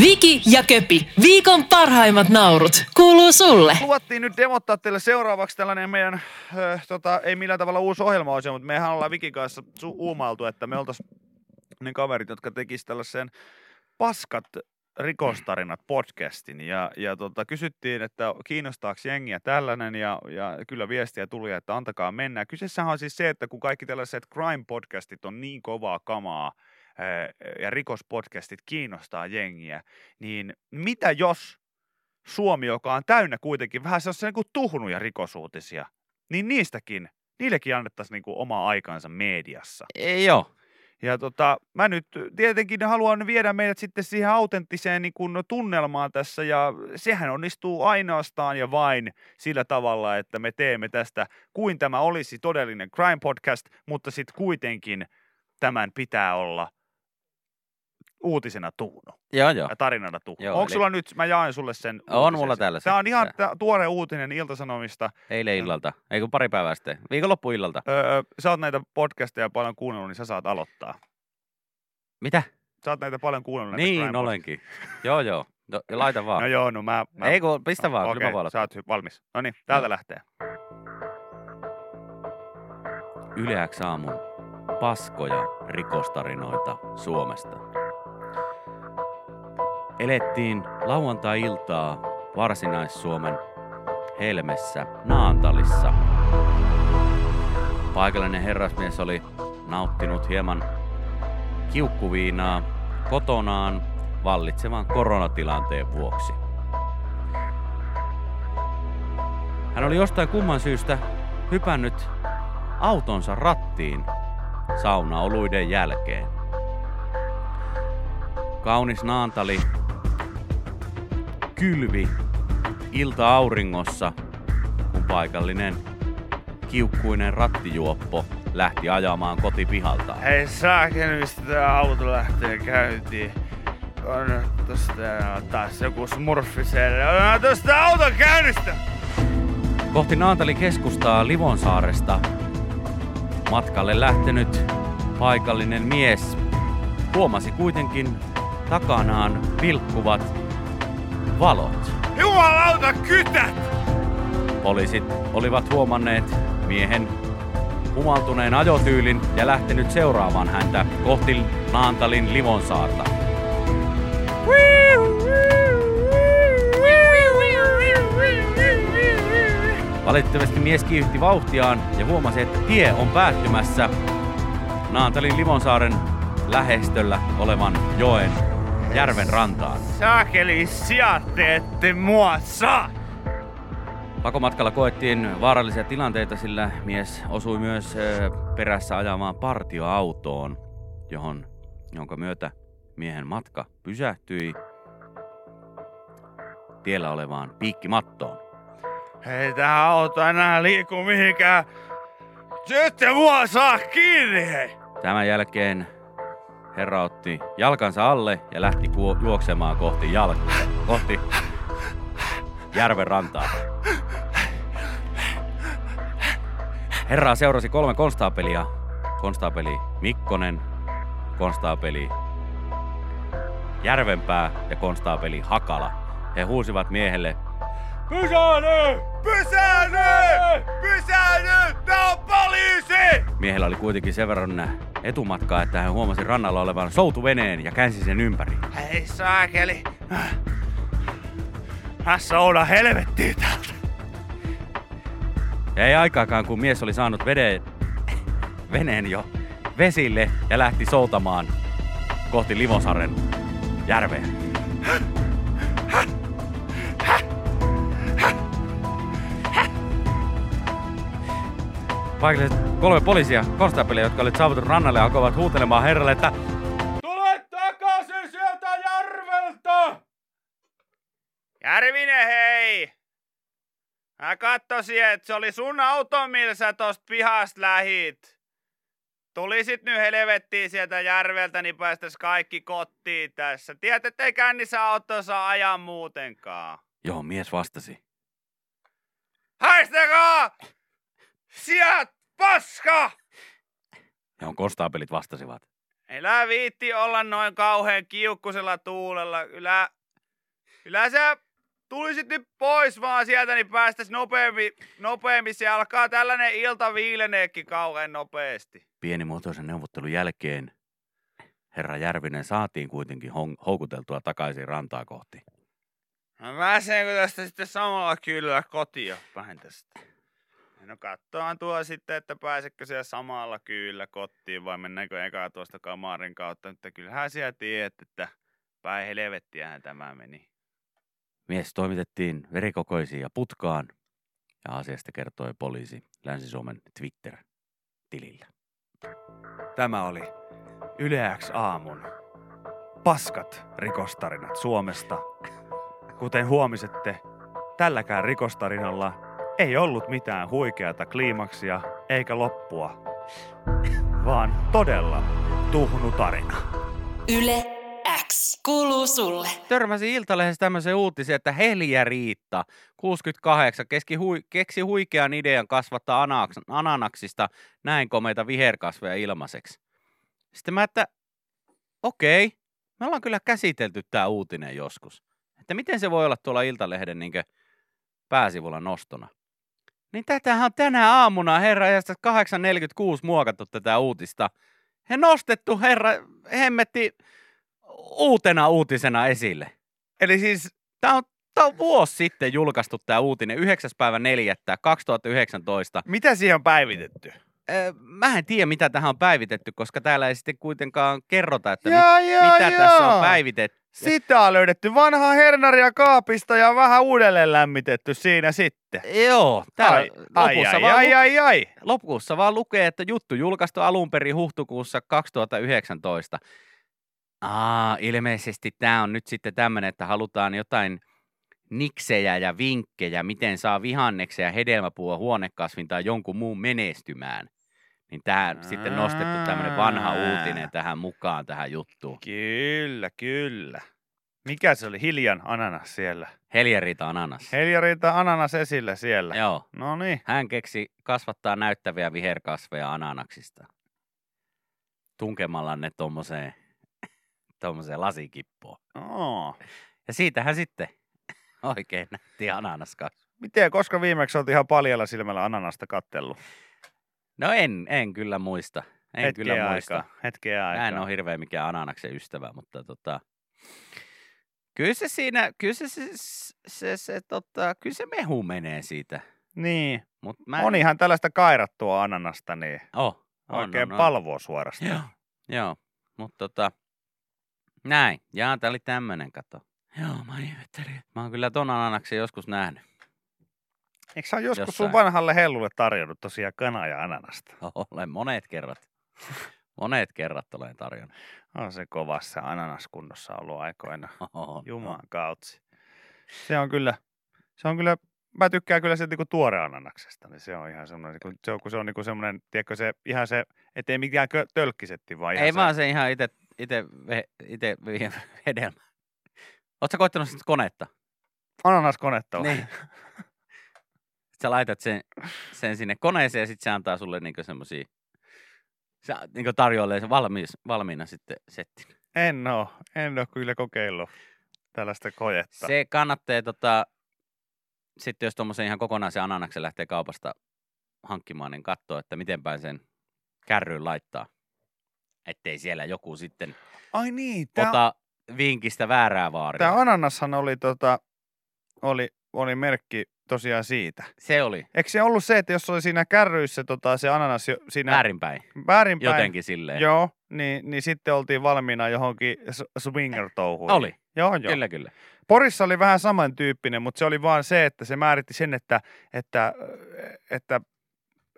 Viki ja Köpi, viikon parhaimmat naurut, kuuluu sulle. Luvattiin nyt demottaa teille seuraavaksi tällainen meidän, äh, tota, ei millään tavalla uusi ohjelma osio, mutta mehän ollaan Vikin kanssa su- uumailtu, että me oltaisiin ne kaverit, jotka tekis tällaisen paskat rikostarinat podcastin ja, ja tota, kysyttiin, että kiinnostaako jengiä tällainen ja, ja kyllä viestiä tuli, että antakaa mennä. Kyseessähän on siis se, että kun kaikki tällaiset crime-podcastit on niin kovaa kamaa ja rikospodcastit kiinnostaa jengiä, niin mitä jos Suomi, joka on täynnä kuitenkin vähän sellaisia niin kuin tuhnuja rikosuutisia, niin niistäkin, niillekin annettaisiin niin kuin oma aikansa mediassa. Ei joo. Ja tota, mä nyt tietenkin haluan viedä meidät sitten siihen autenttiseen niin kuin tunnelmaan tässä ja sehän onnistuu ainoastaan ja vain sillä tavalla, että me teemme tästä kuin tämä olisi todellinen crime podcast, mutta sitten kuitenkin tämän pitää olla uutisena Tuuno Joo, joo. ja tarinana Tuuno. Joo, Onko eli- sulla nyt, mä jaen sulle sen On uutisen mulla täällä Tämä on ihan tää- tuore uutinen Iltasanomista. Eilen illalta. Eikö pari päivää sitten? Viikonloppuillalta. Öö, sä oot näitä podcasteja paljon kuunnellut, niin sä saat aloittaa. Mitä? Sä oot näitä paljon kuunnellut. näitä Niin, crime olenkin. Joo, joo. No, laita vaan. No joo, no mä... mä Ei kun, pistä vaan, Okei, kyllä mä voin sä oot valmis. No niin, täältä Joo. lähtee. Yle X aamun paskoja rikostarinoita Suomesta. Elettiin lauantai-iltaa Varsinais-Suomen Helmessä Naantalissa. Paikallinen herrasmies oli nauttinut hieman kiukkuviinaa kotonaan vallitsevan koronatilanteen vuoksi. Hän oli jostain kumman syystä hypännyt autonsa rattiin saunaoluiden jälkeen. Kaunis Naantali kylvi ilta-auringossa, kun paikallinen kiukkuinen rattijuoppo lähti ajamaan kotipihalta. Hei saakeli, mistä tää auto lähtee käyntiin. On tosta taas joku smurfi siellä. On tosta auton käynnistä! Kohti Naantalin keskustaa Livonsaaresta matkalle lähtenyt paikallinen mies huomasi kuitenkin takanaan vilkkuvat valot. Jumalauta kytät! Poliisit olivat huomanneet miehen humaltuneen ajotyylin ja lähtenyt seuraamaan häntä kohti Naantalin Livonsaarta. Valitettavasti mies kiihdytti vauhtiaan ja huomasi, että tie on päättymässä Naantalin Livonsaaren lähestöllä olevan joen järven rantaan. Saakeli, sijat te ette mua saa! Pakomatkalla koettiin vaarallisia tilanteita, sillä mies osui myös perässä ajamaan partioautoon, johon, jonka myötä miehen matka pysähtyi tiellä olevaan piikkimattoon. Ei tää auto enää liiku mihinkään. Nyt mua saa kiinni, hei! Tämän jälkeen herra otti jalkansa alle ja lähti kuo- juoksemaan kohti, jalk- kohti järven rantaa. Herraa seurasi kolme konstaapelia. Konstaapeli Mikkonen, konstaapeli Järvenpää ja konstaapeli Hakala. He huusivat miehelle, Pysähdy! Pysähdy! Pysähdy! Tää on poliisi! Miehellä oli kuitenkin sen verran etumatkaa, että hän huomasi rannalla olevan soutuveneen ja käänsi sen ympäri. Hei saakeli. Mä souda helvettiin täältä. Ei aikaakaan, kun mies oli saanut veden, veneen jo vesille ja lähti soutamaan kohti Livosaren järveä. Paikalliset kolme poliisia, konstaapelia, jotka olivat saavutunut rannalle, alkoivat huutelemaan herralle, että Tule takaisin sieltä järveltä! Järvinen hei! Mä kattosin, että se oli sun auto, millä sä tosta pihasta lähit. Tulisit nyt helvettiin sieltä järveltä, niin päästäis kaikki kotiin tässä. Tiedät, ettei kännissä autossa aja muutenkaan. Joo, mies vastasi. Haistakaa! Sijat paska! Johon konstaapelit vastasivat. Elä viitti olla noin kauhean kiukkusella tuulella. Kyllä, kyllä sä tulisit nyt pois vaan sieltä, niin päästäis nopeammin, nopeammin. Se alkaa tällainen ilta viileneekin kauhean nopeasti. Pienimuotoisen neuvottelun jälkeen herra Järvinen saatiin kuitenkin hon- houkuteltua takaisin rantaa kohti. No mä sen tästä sitten samalla kyllä kotia päin tästä. No katsotaan tuo sitten, että pääsekö siellä samalla kyllä kotiin vai mennäänkö eka tuosta kamarin kautta. Mutta kyllähän siellä tiedät, että päin helvettiähän tämä meni. Mies toimitettiin verikokoisiin ja putkaan ja asiasta kertoi poliisi Länsi-Suomen Twitter-tilillä. Tämä oli Yle X aamun paskat rikostarinat Suomesta. Kuten huomisette, tälläkään rikostarinalla ei ollut mitään huikeata kliimaksia eikä loppua, vaan todella tuhnu tarina. Yle X kuuluu sulle. Törmäsin Iltalehdessä tämmöisen uutisen, että Heliä Riitta, 68, keski hui, keksi huikean idean kasvattaa anaks, ananaksista näin komeita viherkasveja ilmaiseksi. Sitten mä, että okei, me ollaan kyllä käsitelty tämä uutinen joskus. Että miten se voi olla tuolla Iltalehden niin pääsivulla nostona. Niin tätähän on tänä aamuna herra ja 8.46 muokattu tätä uutista. He nostettu herra hemmetti uutena uutisena esille. Eli siis Tämä on, on vuosi sitten julkaistu tämä uutinen, 9. päivä 4. 2019. mitä siihen on päivitetty? Mä en tiedä, mitä tähän on päivitetty, koska täällä ei sitten kuitenkaan kerrota, että mit, Jaa, jaa, mitä jaa. tässä on päivitetty. Sitä on löydetty vanhaa hernaria kaapista ja vähän uudelleen lämmitetty siinä sitten. Joo, täällä Ai, lopussa, ai, vaan ai, ai, ai. lopussa vaan lukee, että juttu julkaistu alun perin huhtikuussa 2019. Aa, ilmeisesti tämä on nyt sitten tämmöinen, että halutaan jotain niksejä ja vinkkejä, miten saa vihanneksen ja hedelmäpuun huonekasvin tai jonkun muun menestymään. Niin tämä sitten nostettu tämmöinen vanha uutinen tähän mukaan tähän juttuun. Kyllä, kyllä. Mikä se oli? Hiljan ananas siellä. Heljerita ananas. Heljariita ananas esillä siellä. Joo. No niin. Hän keksi kasvattaa näyttäviä viherkasveja ananaksista. Tunkemalla ne tommoseen, tommoseen lasikippoon. Oh. Ja siitähän sitten oikein nätti ananaskasvi. Miten, koska viimeksi oltiin ihan paljalla silmällä ananasta kattellut? No en, en kyllä muista. En kyllä muista. aikaa. Hetkeä aikaa. Mä en ole hirveän mikään ananaksen ystävä, mutta tota, kyllä se siinä, kyllä se, se, se, se, se tota, kyllä se mehu menee siitä. Niin. Mut mä en- On ihan tällaista kairattua ananasta, niin Oh, on, oikein on, on. palvoa suorastaan. Joo, joo. mutta tota, näin. Jaa, tää oli tämmönen, kato. Joo, mä ihmettelin. Mä oon kyllä ton ananaksen joskus nähnyt. Eikö sä joskus Jossain. sun vanhalle hellulle tarjonnut tosiaan kanaa ja ananasta? Olen monet kerrat. Monet kerrat olen tarjonnut. On se kovassa ananaskunnossa ollut aikoina. On, Jumalan kautsi. Se on kyllä, se on kyllä, mä tykkään kyllä sieltä niinku tuore ananaksesta, niin se on ihan semmoinen, kun se on, kun se on niinku semmoinen, tiedätkö se, ihan se, ettei mikään tölkkisetti, vaan Ei se, vaan se ihan ite, ite, ve- ite vi- hedelmä. Oletko koittanut sitä konetta? ananaskonetta. vai? Niin. Sä laitat sen, sen sinne koneeseen ja sitten se antaa sulle niinku semmosia, se niinku tarjoilee se valmiis, valmiina sitten settin. En oo, en oo kyllä kokeillut tällaista kojetta. Se kannattaa tota, sitten jos tuommoisen ihan kokonaisen ananaksen lähtee kaupasta hankkimaan, niin katsoo, että miten päin sen kärryyn laittaa. Ettei siellä joku sitten Ai niin, tää, ota vinkistä väärää vaaria. tää ananashan oli, tota, oli, oli merkki tosiaan siitä. Se oli Eikö se ollut se, että jos oli siinä kärryissä tota, se ananas jo, siinä väärinpäin. väärinpäin, Jotenkin silleen. Joo, niin, niin sitten oltiin valmiina johonkin swinger-touhuun. Oli, Joo, joo. kyllä kyllä. Porissa oli vähän samantyyppinen, mutta se oli vaan se, että se määritti sen, että, että, että,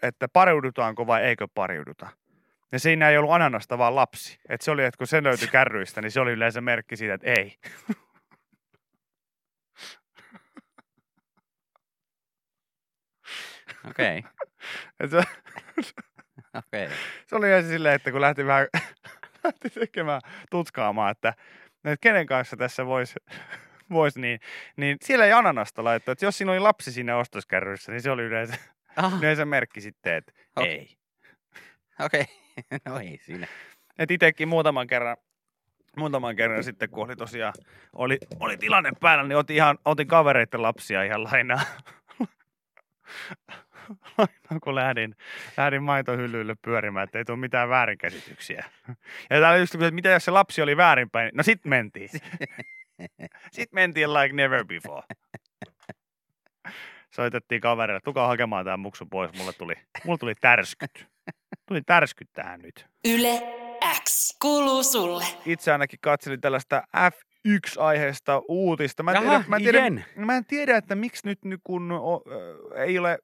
että pariudutaanko vai eikö pariuduta. Ja siinä ei ollut ananasta, vaan lapsi. Et se oli, että kun se löytyi kärryistä, niin se oli yleensä merkki siitä, että ei. Okei, se, okei. se oli yleensä silleen, että kun lähti vähän lähti tekemään, tutkaamaan, että, että kenen kanssa tässä voisi vois niin, niin siellä ei ananasta laittaa. Että jos siinä oli lapsi siinä ostoskärryssä, niin se oli yleensä, Ah, yleensä merkki sitten, että Okei. ei. Okei, no ei siinä. Et itekin muutaman kerran, muutaman kerran sitten, kun oli tosiaan, oli, oli tilanne päällä, niin otin, ihan, otin kavereiden lapsia ihan lainaa. lainaa, kun lähdin, lähdin maitohyllylle pyörimään, että ei tule mitään väärinkäsityksiä. Ja täällä just, että mitä jos se lapsi oli väärinpäin, no sit mentiin. Sitten mentiin like never before. Soitettiin kaverille, tuka hakemaan tämä muksu pois, mulle tuli, mulle tuli tärskyt. Tuli tärskyt tähän nyt. Yle X kuuluu sulle. Itse ainakin katselin tällaista F1-aiheesta uutista. Mä en, Jaha, tiedä, mä, en tiedä, mä en tiedä, että miksi nyt nyt kun o, ei ole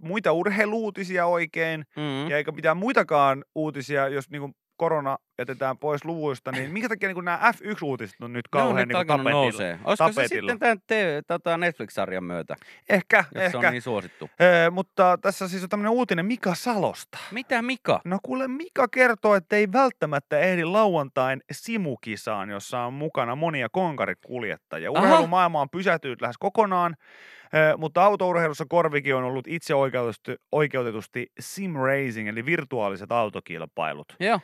muita urheiluutisia oikein, Mm. ja eikä mitään muitakaan uutisia, jos niin korona jätetään pois luvuista, niin minkä takia niin nämä F1-uutiset on nyt Ne on kauhean nyt niin tapetilla? nousee. Olisiko se tapetilla. sitten tämän te, tota Netflix-sarjan myötä, Ehkä, jos se ehkä. on niin suosittu? Ee, mutta tässä siis on tämmöinen uutinen Mika Salosta. Mitä Mika? No kuule, Mika kertoo, että ei välttämättä ehdi lauantain simukisaan, jossa on mukana monia konkarikuljettajia. Urheilumaailma on pysähtynyt lähes kokonaan, mutta autourheilussa korvikin on ollut itse oikeutetusti, oikeutetusti sim racing, eli virtuaaliset autokilpailut. Joo.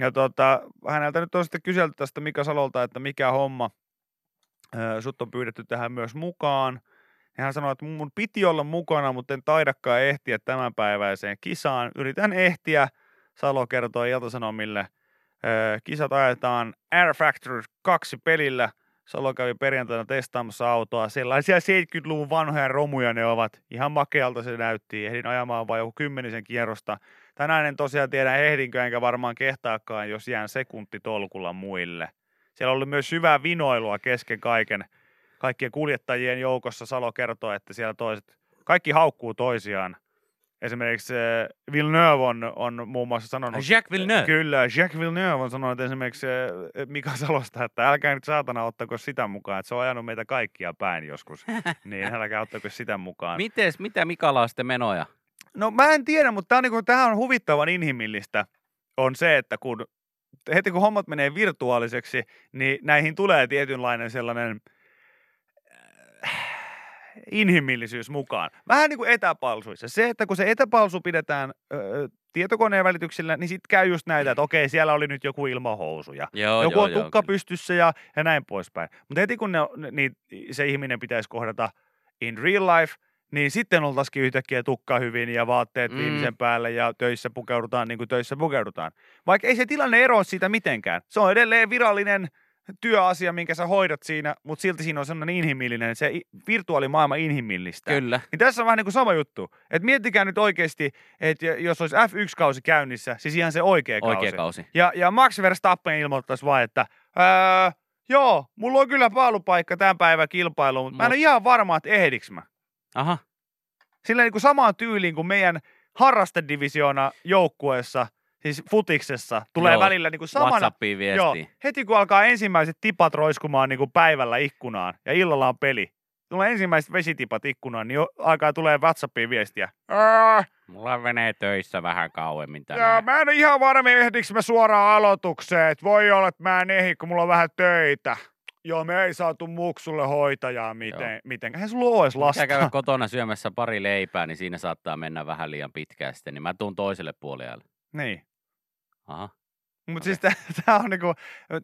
Ja tota, häneltä nyt on sitten kyselty tästä Mika Salolta, että mikä homma sut on pyydetty tähän myös mukaan. Ja hän sanoi, että mun piti olla mukana, mutta en taidakaan ehtiä tämänpäiväiseen kisaan. Yritän ehtiä, Salo kertoi Ilta-Sanomille. Kisat ajetaan Air Factor 2 pelillä. Salo kävi perjantaina testaamassa autoa. Sellaisia 70-luvun vanhoja romuja ne ovat. Ihan makealta se näytti. Ehdin ajamaan vain joku kymmenisen kierrosta. Tänään en tosiaan tiedä ehdinkö, enkä varmaan kehtaakaan, jos jään sekuntitolkulla muille. Siellä oli myös syvää vinoilua kesken kaiken. Kaikkien kuljettajien joukossa Salo kertoo, että siellä toiset, kaikki haukkuu toisiaan. Esimerkiksi äh, Villeneuve on, on muun muassa sanonut... Jacques Villeneuve. Kyllä, Jacques Villeneuve on sanonut esimerkiksi äh, Mika Salosta, että älkää nyt saatana ottako sitä mukaan, että se on ajanut meitä kaikkia päin joskus. niin älkää ottako sitä mukaan. Mites, mitä Mikalla on sitten menoja? No mä en tiedä, mutta tää on, niinku, tämähän on huvittavan inhimillistä, on se, että kun heti kun hommat menee virtuaaliseksi, niin näihin tulee tietynlainen sellainen äh, inhimillisyys mukaan. Vähän niin kuin etäpalsuissa. Se, että kun se etäpalsu pidetään ö, tietokoneen välityksellä, niin sitten käy just näitä, että okei, siellä oli nyt joku ilmahousuja. Joo, joku joo, on joo, tukka kyllä. pystyssä ja, ja näin poispäin. Mutta heti kun ne, niin se ihminen pitäisi kohdata in real life, niin sitten oltaisikin yhtäkkiä tukka hyvin ja vaatteet Mm. viimeisen päälle ja töissä pukeudutaan niin kuin töissä pukeudutaan. Vaikka ei se tilanne eroa siitä mitenkään. Se on edelleen virallinen työasia, minkä sä hoidat siinä, mutta silti siinä on sellainen inhimillinen, se virtuaalimaailma inhimillistä. Kyllä. Niin tässä on vähän niin kuin sama juttu. Että miettikää nyt oikeasti, että jos olisi F1-kausi käynnissä, siis ihan se oikea kausi. Oikea kausi. Ja, ja Max Verstappen ilmoittaisi vaan, että öö, joo, mulla on kyllä paalupaikka tämän päivän kilpailuun, mutta mä en Mut- ole ihan varma, että ehdiks mä. Aha. Sillä niin kuin samaan tyyliin kuin meidän harrastedivisioona joukkueessa, siis futiksessa, tulee Joo, välillä niin kuin samana, joo, heti kun alkaa ensimmäiset tipat roiskumaan niin kuin päivällä ikkunaan ja illalla on peli, tulee ensimmäiset vesitipat ikkunaan, niin jo alkaa tulee WhatsAppiin viestiä. Ää, Mulla menee töissä vähän kauemmin tänään. mä en ole ihan varma, ehdinkö mä suoraan aloitukseen. Et voi olla, että mä en ehdi, kun mulla on vähän töitä. Joo, me ei saatu muksulle hoitajaa miten, miten. Eihän sulla Pitää lasta. käydä kotona syömässä pari leipää, niin siinä saattaa mennä vähän liian pitkään sitten, niin mä tuun toiselle puolelle. Niin. Aha. Mutta siis tää, tää on niinku,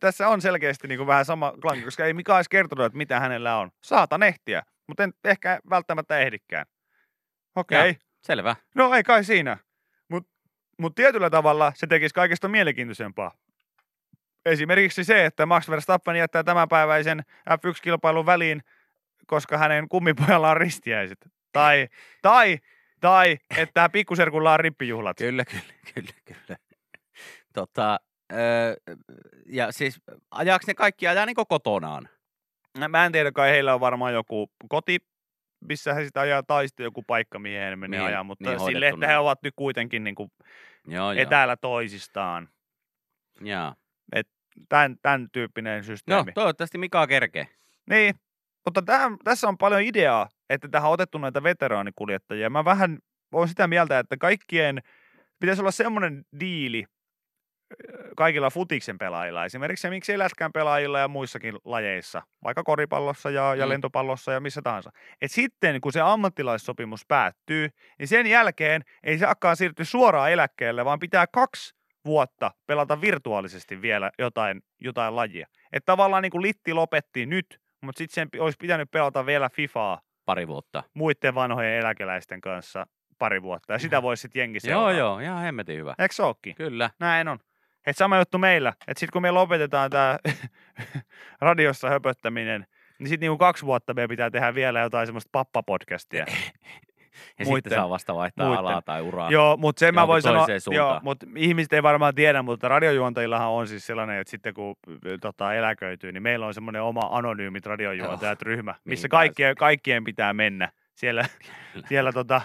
tässä on selkeästi niinku vähän sama klanki, koska ei Mika edes kertonut, että mitä hänellä on. Saatan ehtiä, mutta en ehkä välttämättä ehdikään. Okei. Okay. Selvä. No ei kai siinä. Mutta mut tietyllä tavalla se tekisi kaikesta mielenkiintoisempaa. Esimerkiksi se, että Max Verstappen jättää tämänpäiväisen F1-kilpailun väliin, koska hänen kummipojalla on ristiäiset. Tai, tai, tai että pikkuserkulla on rippijuhlat. Kyllä, kyllä, kyllä, kyllä. Tota, öö, ja siis ajaako ne kaikki ajaa niin kotonaan? Mä en tiedä, kai heillä on varmaan joku koti, missä he sitä ajaa, tai sitten joku paikka, mihin he menee Niin, ajaa, mutta niin sille, että he ovat nyt kuitenkin niin kuin Joo, joo. etäällä toisistaan. Joo. Tämän, tämän tyyppinen No, systeemi. toivottavasti Mika kerkee. Niin, mutta tähän, tässä on paljon ideaa, että tähän on otettu näitä veteraanikuljettajia. Mä vähän olen sitä mieltä, että kaikkien pitäisi olla semmoinen diili kaikilla futiksen pelaajilla, esimerkiksi ja miksi lätkän pelaajilla ja muissakin lajeissa, vaikka koripallossa ja, ja Mm. lentopallossa ja missä tahansa. Et sitten kun se ammattilaissopimus päättyy, niin sen jälkeen ei saakaan siirtyä suoraan eläkkeelle, vaan pitää kaksi vuotta pelata virtuaalisesti vielä jotain, jotain lajia. Että tavallaan niin kuin Litti lopetti nyt, mutta sitten sen olisi pitänyt pelata vielä FIFAa Pari vuotta. muiden vanhojen eläkeläisten kanssa pari vuotta. Ja sitä voisi sitten jengi Joo, joo, ihan hemmetin hyvä. Eikö se ookin? Kyllä. Näin on. Et sama juttu meillä, että sitten kun me lopetetaan tämä radiossa höpöttäminen, niin sitten niinku kaksi vuotta meidän pitää tehdä vielä jotain semmoista pappapodcastia. Ja Muitten- sitten saa vasta vaihtaa muitten. alaa tai uraa. Joo, mutta sen mä voin sanoa, joo, mutta ihmiset ei varmaan tiedä, mutta radiojuontajillahan on siis sellainen, että sitten kun tota, eläköityy, niin meillä on semmoinen oma anonyymit radiojuontajat ryhmä, missä kaikkien, kaikkien pitää mennä. Siellä, siellä, tota,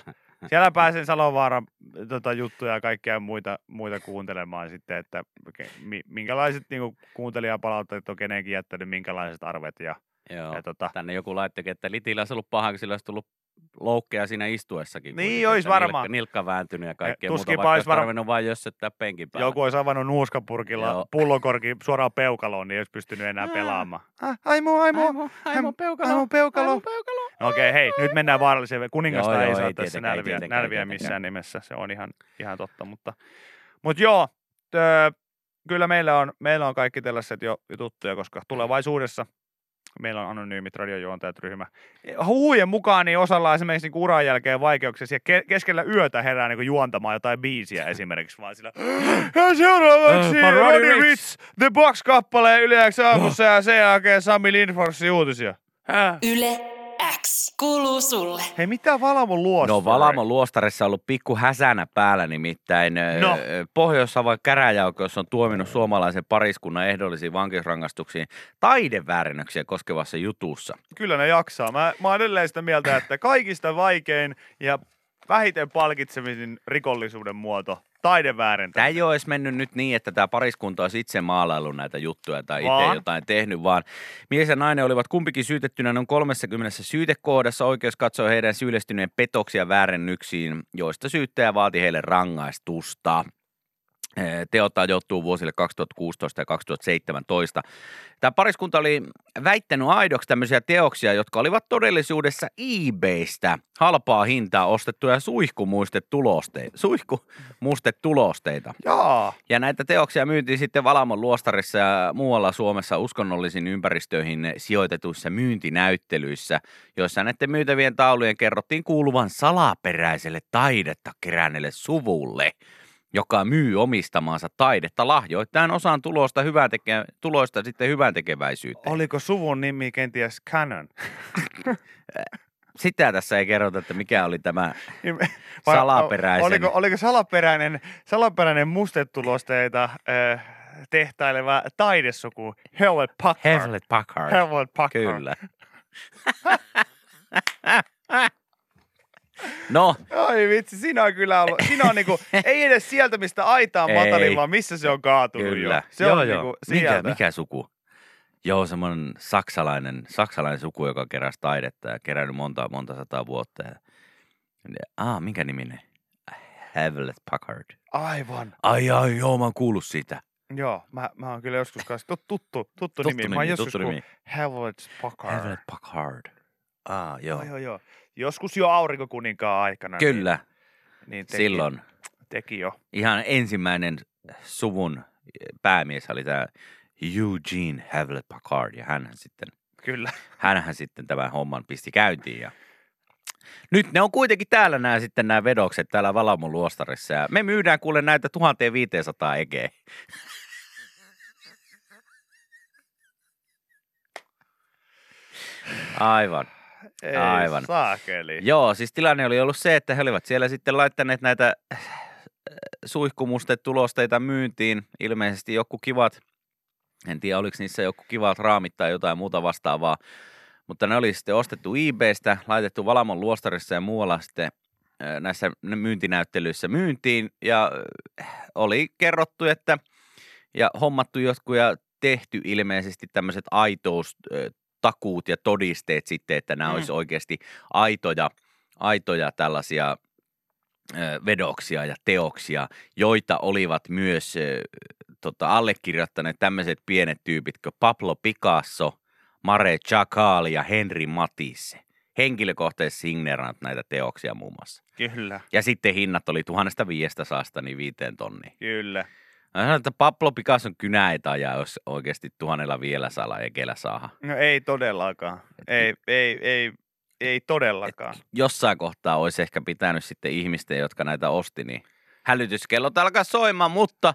siellä pääsen Salovaaran tota, juttuja ja kaikkia muita, muita kuuntelemaan sitten, että mi, minkälaiset niin kuuntelijapalautteet on kenenkin jättänyt, minkälaiset arvet ja, Joo. ja tota, Tänne joku laittokin, että Litillä olisi ollut paha, kun sillä olisi tullut loukkeja siinä istuessakin. Niin olisi varmaan. Nilkka, nilkka vääntynyt ja kaikkea muuta, tuskinpa vaikka olisi varma- vain jössöttää penkin päälle. joku olisi avannut nuuskapurkilla Joo. pullonkorki suoraan peukaloon, niin ei olisi pystynyt enää pelaamaan. Ah, ai mu, ai. Aimo, aimo peukalo. Aimo peukalo. Aimo peukalo. No Okei, okay, hei, nyt mennään vaaralliseen. Kuningasta Joo, ei joo, saa ei tässä nälviä, tietenkään, nälviä missään nimessä. Se on ihan, ihan totta. Mutta, mutta joo, tö, kyllä meillä on, meillä on kaikki tällaiset jo tuttuja, koska tulevaisuudessa meillä on anonyymit radiojuontajat ryhmä. Huhujen mukaan niin osalla on esimerkiksi niin uran jälkeen vaikeuksia ja ke- keskellä yötä herää niin juontamaan jotain biisiä esimerkiksi vaan sillä ja seuraavaksi Äh, Roddy. Rich, The Box-kappale yleensä aamussa ja sen jälkeen Sami Lindforsin uutisia. Hää? Yle X kuuluu sulle. Hei, mitä Valamon luostari? No Valamon luostarissa on ollut pikku häsänä päällä nimittäin. No. Pohjois-Savon käräjäoikeus on tuominut suomalaisen pariskunnan ehdollisiin vankeusrangaistuksiin taideväärennöksiä koskevassa jutussa. Kyllä ne jaksaa. Mä, mä oon edelleen sitä mieltä, että kaikista vaikein ja vähiten palkitsemisen rikollisuuden muoto, taideväärentä. Tämä ei ole edes mennyt nyt niin, että tämä pariskunta olisi itse maalaillut näitä juttuja tai itse jotain tehnyt, vaan mies ja nainen olivat kumpikin syytettynä noin 30 syytekohdassa. Oikeus katsoi heidän syyllistyneen petoksia väärennyksiin, joista syyttäjä vaati heille rangaistusta. Teot ajoittuu vuosille 2016 ja 2017. Tämä pariskunta oli väittänyt aidoksi tämmöisiä teoksia, jotka olivat todellisuudessa eBaystä halpaa hintaa ostettuja suihkumuistetulosteita. Suihkumustetulosteita. Jaa. Ja näitä teoksia myytiin sitten Valamon luostarissa ja muualla Suomessa uskonnollisiin ympäristöihin sijoitetuissa myyntinäyttelyissä, joissa näiden myytävien taulujen kerrottiin kuuluvan salaperäiselle taidetta keränneelle suvulle, joka myy omistamaansa taidetta lahjoittaen osan tulosta, hyvän teke- tuloista sitten hyvän tekeväisyyteen. Oliko suvun nimi kenties Canon? Sitä tässä ei kerrota, että mikä oli tämä Niin vai- salaperäisen. Oliko, oliko salaperäinen, salaperäinen mustetulosteita äh, tehtaileva taidesuku Hewlett Packard? Hewlett Packard. Hewlett Packard. Kyllä. no, Ai vitsi, siinä on kyllä ollut, siinä on niinku, ei edes sieltä mistä aita on Ei. matalin, vaan missä se on kaatunut Kyllä. jo. Se joo, on joo. niinku mikä, sieltä. mikä suku? Joo, semmoinen saksalainen, saksalainen suku, joka keräsi taidetta ja kerännyt monta, monta sataa vuotta. Ja... Ah, minkä niminen? Hewlett Packard. Aivan. Ai, ai, joo, mä oon kuullut siitä. Joo, mä, mä oon kyllä joskus kanssa, tuttu, tuttu, tuttu, Tuttu nimi. Mä nimi, oon joskus tuttu nimi. Hewlett Packard. Hewlett Packard. Ah, joo. Joo, joo, joo. Joskus jo aurinkokuninkaan aikana. Kyllä, Niin, niin teki, silloin. Teki jo. Ihan ensimmäinen suvun päämies oli tämä Eugene Hewlett Packard, ja hän sitten Kyllä. hänhän sitten tämän homman pisti käyntiin. Ja nyt ne on kuitenkin täällä nämä sitten nämä vedokset täällä Valamon luostarissa. Ja me myydään kuule näitä 1500 egeä. Aivan. Ei Aivan. saakeli. Joo, siis tilanne oli ollut se, että he olivat siellä sitten laittaneet näitä äh, suihkumustetulosteita myyntiin. Ilmeisesti joku kivat, en tiedä oliko niissä joku kivat raamit tai jotain muuta vastaavaa, mutta ne oli sitten ostettu eBaystä, laitettu Valamon luostarissa ja muualla sitten äh, näissä myyntinäyttelyissä myyntiin ja äh, oli kerrottu, että ja hommattu jotkut ja tehty ilmeisesti tämmöiset aitous takuut ja todisteet sitten, että nämä Mm. olisi oikeasti aitoja, aitoja tällaisia vedoksia ja teoksia, joita olivat myös tota, allekirjoittaneet tämmöiset pienet tyypit kuin Pablo Picasso, Mare Chagall ja Henri Matisse. Henkilökohtaisesti signeerannut näitä teoksia muun muassa. Kyllä, Ja sitten hinnat oli 1500 niin viiteen tonniin. kyllä. Mä sanon, että Pablo Picasson kynä ei tajaa, jos oikeasti tuhannella vielä saa ekellä saada. No ei todellakaan. Ei, ei, ei, ei todellakaan. Jossain kohtaa olisi ehkä pitänyt sitten ihmisten, jotka näitä osti, niin hälytyskellot alkaa soimaan, mutta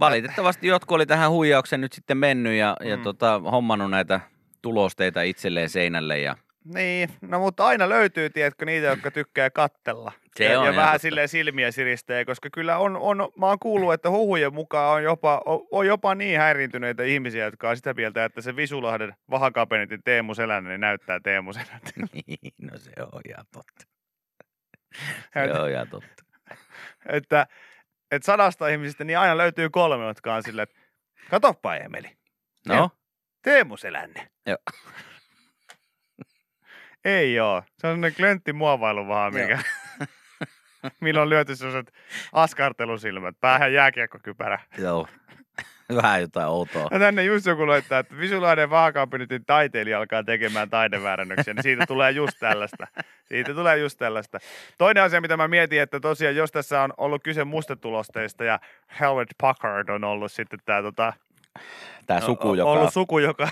valitettavasti jotkut oli tähän huijaukseen nyt sitten mennyt ja, ja Mm. tota, hommannut näitä tulosteita itselleen seinälle ja Niin, no mutta aina löytyy, tiedätkö, niitä, jotka tykkää kattella. Se ja, on ja vähän silleen silmiä siristää, koska kyllä on, on, mä oon kuullut, että huhujen mukaan on jopa, on, on jopa niin häiriintyneitä ihmisiä, jotka on sitä mieltä, että se Visulahden vahakapenetin Teemu Selänne niin näyttää Teemu Selänne. Niin, no se on ihan totta. Se on ihan totta. että, että sadasta ihmisistä niin aina löytyy kolme, jotka on silleen, että katoppa Emeli, No, Teemu Selänne. Joo. Ei oo. Se on sellainen klönttimuovailu vaan, Joo. mikä... Milloin on lyöty sellaiset askartelusilmät, päähän jääkiekkokypärä. joo. Vähän jotain outoa. Ja tänne just joku laittaa, että Visulainen vahakaapinitin taiteilija alkaa tekemään taideväärännöksiä, niin siitä tulee just tällaista. Siitä tulee just tällaista. Toinen asia, mitä mä mietin, että tosiaan jos tässä on ollut kyse mustetulosteista ja Howard Packard on ollut sitten tämä tota, Tämä suku, o- joka ollut suku, joka,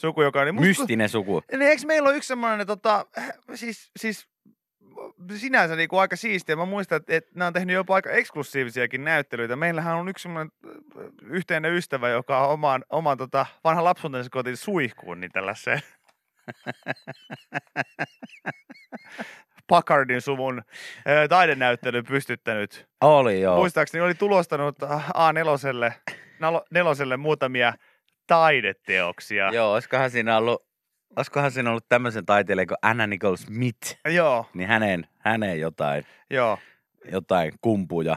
suku, joka niin musta- mystinen suku. Niin eikö meillä ole yksi semmoinen, tota, siis, siis sinänsä niin kuin aika siistiä. Mä muistan, että, että nämä on tehnyt jopa aika eksklusiivisiakin näyttelyitä. Meillähän on yksi semmoinen yhteinen ystävä, joka on oman, oman tota, vanhan lapsuutensa kotiin suihkuun, niin tällaiseen Packardin suvun ö, taidenäyttelyn pystyttänyt. Oli joo. Muistaakseni oli tulostanut A4 nalo- neloselle muutamia taideteoksia. Joo, olisikohan siinä ollut, olisikohan siinä ollut tämmöisen taiteilijan kuin Anna Nicole Smith, Joo, niin hänen, hänen jotain, joo. jotain kumpuja,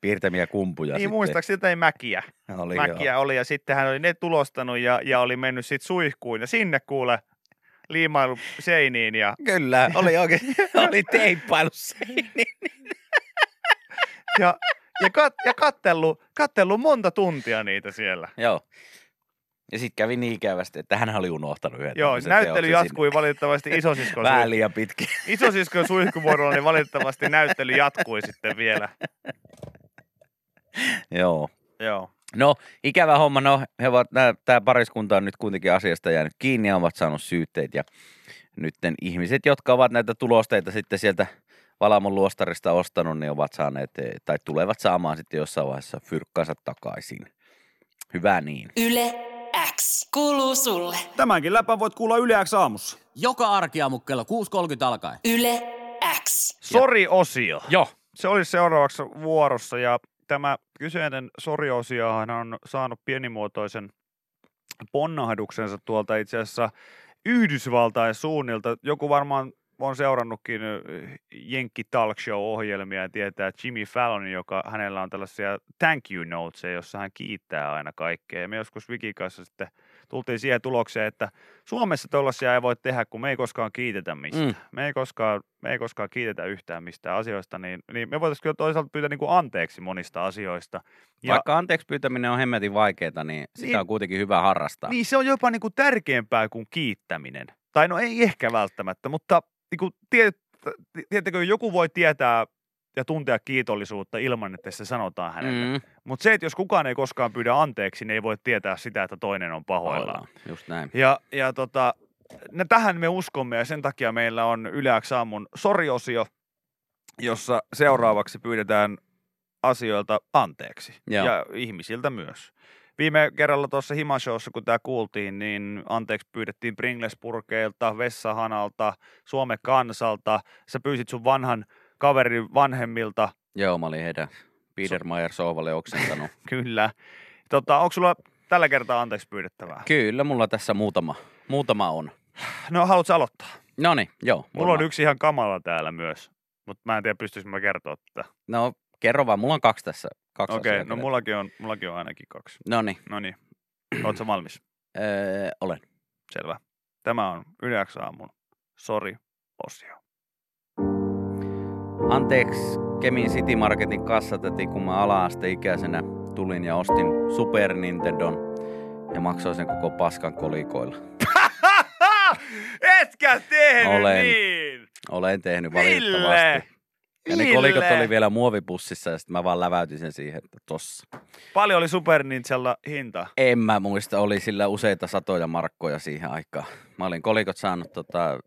piirtämiä kumpuja niin sitten. muistaakseni jotain mäkiä. Oli mäkiä joo. oli ja sitten hän oli ne tulostanut ja, ja oli mennyt sitten suihkuun ja sinne kuule liimailu seiniin ja, Kyllä, oli oikein, oli teippailu seiniin. ja, ja, kat, ja kattellut, kattellut monta tuntia niitä siellä. Joo. Ja sitten kävi niin ikävästi, että hän oli unohtanut yhden Joo, näyttely jatkui valitettavasti isosiskon, sinne. Vähän liian pitkin. isosiskon suihkuvuorolla, niin valitettavasti näyttely jatkui sitten vielä. Joo. Joo. No, ikävä homma. No, he ovat, tämä pariskunta on nyt kuitenkin asiasta jäänyt kiinni ja ovat saanut syytteet. Ja nytten ihmiset, jotka ovat näitä tulosteita sitten sieltä Valamon luostarista ostanut, niin ovat saaneet, eh, tai tulevat saamaan sitten jossain vaiheessa fyrkkansa takaisin. Hyvä niin. Yle X kuuluu sulle. Tämänkin läpän voit kuulla Yle X aamussa. Joka arkiaamu kello 6.30 alkaen. Yle X. Sori-osio. Joo. Se olisi seuraavaksi vuorossa ja tämä kyseinen sori-osiohan on saanut pienimuotoisen ponnahduksensa tuolta itse asiassa Yhdysvaltain suunnilta. Joku varmaan on seurannutkin ö, Jenkki Talk Show-ohjelmia ja tietää Jimmy Fallon, joka hänellä on tällaisia thank you notesia, jossa hän kiittää aina kaikkea. Ja me joskus Vikin kanssa sitten tultiin siihen tulokseen, että Suomessa tuollaisia ei voi tehdä, kun me ei koskaan kiitetä mistään. Mm. Me, ei koskaan, me ei koskaan kiitetä yhtään mistään asioista, niin, niin me voitaisiin kyllä toisaalta pyytää niin kuin anteeksi monista asioista. Ja Vaikka anteeksi pyytäminen on hemmetin vaikeaa, niin sitä Niin. on kuitenkin hyvä harrastaa. niin se on jopa niin kuin tärkeämpää kuin kiittäminen. Tai no ei ehkä välttämättä, mutta niin kuin tiet, tiettäkö, joku voi tietää ja tuntea kiitollisuutta ilman, että se sanotaan hänelle. Mm. Mutta se, että jos kukaan ei koskaan pyydä anteeksi, niin ei voi tietää sitä, että toinen on pahoillaan. pahoillaan. Just näin. Ja, ja tota, no tähän me uskomme ja sen takia meillä on Yleäks aamun soriosio, jossa seuraavaksi pyydetään asioilta anteeksi Joo. ja ihmisiltä myös. Viime kerralla tuossa Himashowssa, kun tämä kuultiin, niin anteeksi pyydettiin Pringlesburgeilta, Vessahanalta, Suomen kansalta. Sä pyysit sun vanhan kaverin vanhemmilta, Joo, mä olin heidän Biedermeier Sovalle oksentanut. kyllä. Tota, onko sulla tällä kertaa anteeksi pyydettävää? Kyllä, mulla tässä muutama, muutama on. No, haluatko aloittaa? No niin, joo. Mulla on varmaan. yksi ihan kamala täällä myös, mutta mä en tiedä pystyisikö mä kertoa tätä. No, kerro vaan, mulla on kaksi tässä. Kaksi Okei, asiaa no mullakin on, mullakin on ainakin kaksi. No niin, No niin, ootko valmis? öö, olen. Selvä. Tämä on Yleäks aamun sori-osio. Anteeksi Kemin City Marketin kassatäti, kun mä ala-asteikäisenä tulin ja ostin Super Nintendon ja maksoin sen koko paskan kolikoilla. Etkä tehnyt Olen. niin! Olen tehnyt Ville! valitettavasti. Ja ne kolikot oli vielä muovipussissa ja sitten mä vaan läväytin sen siihen, että tossa. Paljon oli Super Ninjalla hinta. En mä muista, oli sillä useita satoja markkoja siihen aikaan. Mä olin kolikot saanut tota,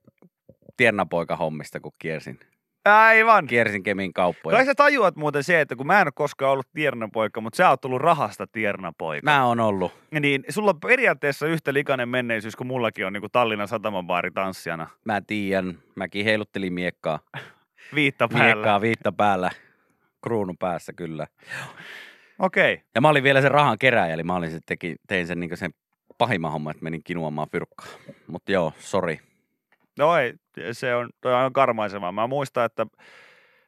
tiernapoika hommista, kun kiersin, Aivan. kiersin Kemin kauppoja. Kai sä tajuat muuten se, että kun mä en ole koskaan ollut tiernapoika, mutta sä oot tullut rahasta tiernapoika. Mä oon ollut. Niin sulla on periaatteessa yhtä likainen menneisyys kuin mullakin on niin kuin Tallinnan satamabaari tanssijana. Mä tiedän. Mäkin heiluttelin miekkaa. Viitta päällä. Miekkaa viitta päällä. Kruunun päässä kyllä. Okei. Okay. Ja mä olin vielä sen rahan keräjä, eli mä olin sitten teki, tein sen, niin sen pahimman homman, että menin kinuamaan fyrkkaa. Mutta joo, sori. No ei, se on, toi on aivan karmaisevaa. Mä muistan, että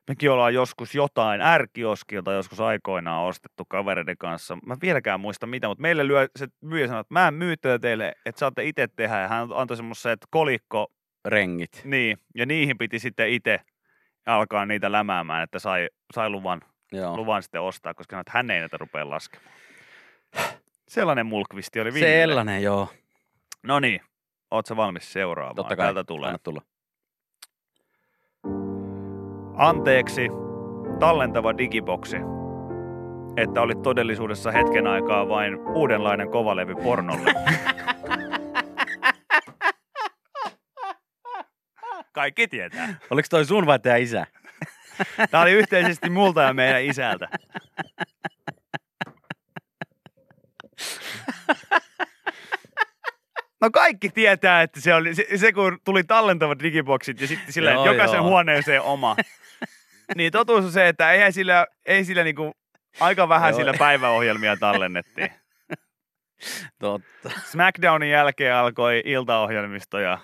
mekin ollaan joskus jotain ärkioskilta joskus aikoinaan ostettu kavereiden kanssa. Mä vieläkään muista mitä, mutta meille lyö se myyjä sanoi, että mä en myy teille, että saatte itse tehdä. Ja hän antoi semmoiset kolikko, Rengit. niin, ja niihin piti sitten itse alkaa niitä lämäämään, että sai, sai luvan, Joo. luvan sitten ostaa, koska että hän ei näitä rupea laskemaan. Sellainen mulkvisti oli Villelle. Sellainen, joo. No niin, oot sä valmis seuraamaan? Totta kai. Täältä tulee. Anna tulla. Anteeksi, tallentava digiboksi, että olit todellisuudessa hetken aikaa vain uudenlainen kovalevy pornolle. Kaikki tietää. Oliko toi sun vai teidän isä? Tämä oli yhteisesti multa ja meidän isältä. No kaikki tietää, että se oli se, se kun tuli tallentavat digiboksit ja sitten sillä Joo, jokaisen joo. huoneeseen oma. niin totuus on se, että eihän sillä, ei sillä niinku, aika vähän Joo. sillä päiväohjelmia tallennettiin. Totta. Smackdownin jälkeen alkoi iltaohjelmisto ja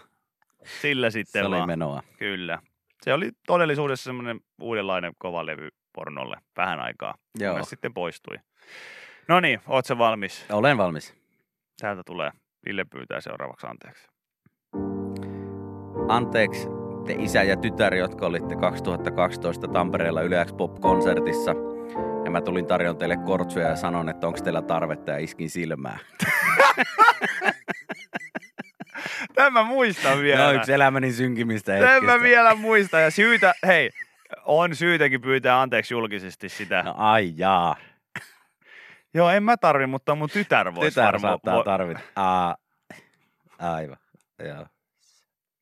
sillä sitten Se oli vaan. menoa. Kyllä. Se oli todellisuudessa semmoinen uudenlainen kova levy pornolle vähän aikaa. Joo. Kunnes sitten poistui. No niin, oot sä valmis? Olen valmis. Täältä tulee. Ville pyytää seuraavaksi anteeksi. Anteeksi te isä ja tytär, jotka olitte 2012 Tampereella Yle Pop-konsertissa. Ja mä tulin tarjon teille kortsuja ja sanon, että onko teillä tarvetta ja iskin silmää. Tämän mä muistan vielä. No yksi elämäni synkimistä Tämän hetkistä. mä vielä muistan. Ja syytä, hei, on syytäkin pyytää anteeksi julkisesti sitä. No ai jaa. Joo, en mä tarvi, mutta mun tytär voisi Tytär varmaan. saattaa vo- tarvita. Aa, aivan. Joo.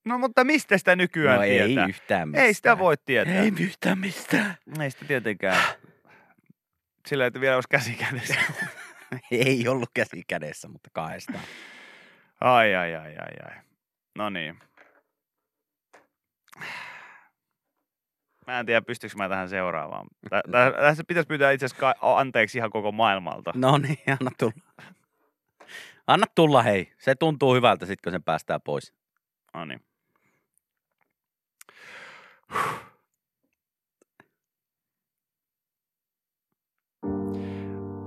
No mutta mistä sitä nykyään No ei tietää? yhtään mistään. ei sitä voi tietää. Ei yhtään mistään. Ei sitä tietenkään. Sillä että vielä olisi käsi kädessä. ei ollut käsi kädessä, mutta kahdestaan. Ai, ai, ai, ai, ai. No niin. Mä en tiedä, pystyykö mä tähän seuraavaan. Tä- tä- Tässä pitäisi pyytää itse asiassa anteeksi ihan koko maailmalta. No niin, anna tulla. Anna tulla hei. Se tuntuu hyvältä sit, kun sen päästään pois. No niin.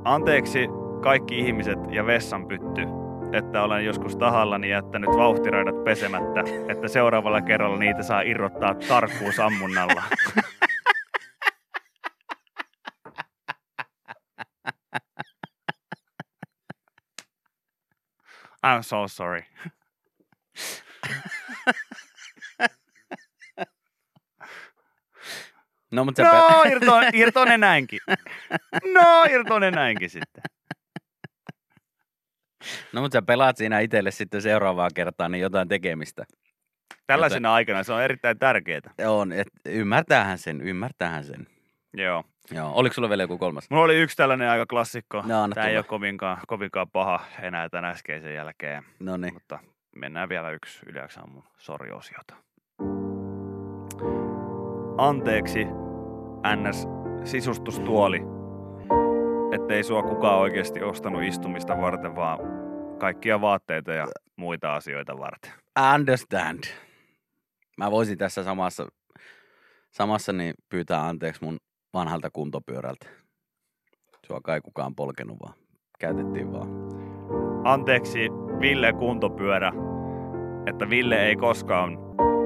Anteeksi kaikki ihmiset ja vessanpytty, että olen joskus tahallani jättänyt vauhtiraidat pesemättä, että seuraavalla kerralla niitä saa irrottaa tarkkuusammunnalla. I'm so sorry. No, mutta No, irto, näinkin. No, irto ne näinkin sitten. No, mutta sä pelaat siinä itselle sitten seuraavaa kertaa niin jotain tekemistä. Tällaisena aikana se on erittäin tärkeää. On, et ymmärtäähän sen, ymmärtäähän sen. Joo. Joo, oliko sulla vielä joku kolmas? Mulla oli yksi tällainen aika klassikko. No, Tämä ei ole kovinkaan, kovinkaan paha enää tämän äskeisen jälkeen. No niin. Mutta mennään vielä yksi yleensä mun sori-osiota. Anteeksi, NS sisustustuoli, ettei sua kukaan oikeasti ostanut istumista varten, vaan kaikkia vaatteita ja muita asioita varten. Understand. Mä voisin tässä samassa, samassa niin pyytää anteeksi mun vanhalta kuntopyörältä. Sua kai kukaan polkenut vaan. Käytettiin vaan. Anteeksi, Ville kuntopyörä, että Ville ei koskaan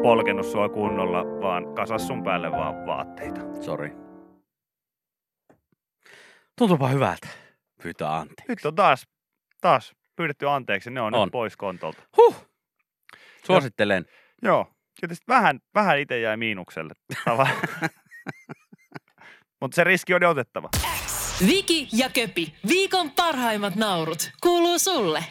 polkenut sua kunnolla, vaan kasas sun päälle vaan vaatteita. Sori. Tuntuupa hyvältä. Pyytää anteeksi. Nyt on taas, taas pyydetty anteeksi, ne on, On. nyt pois kontolta. Huh. Suosittelen. Joo, tietysti vähän, vähän itse jäi miinukselle. Mutta se riski on otettava. Viki ja Köpi, viikon parhaimmat naurut, kuuluu sulle.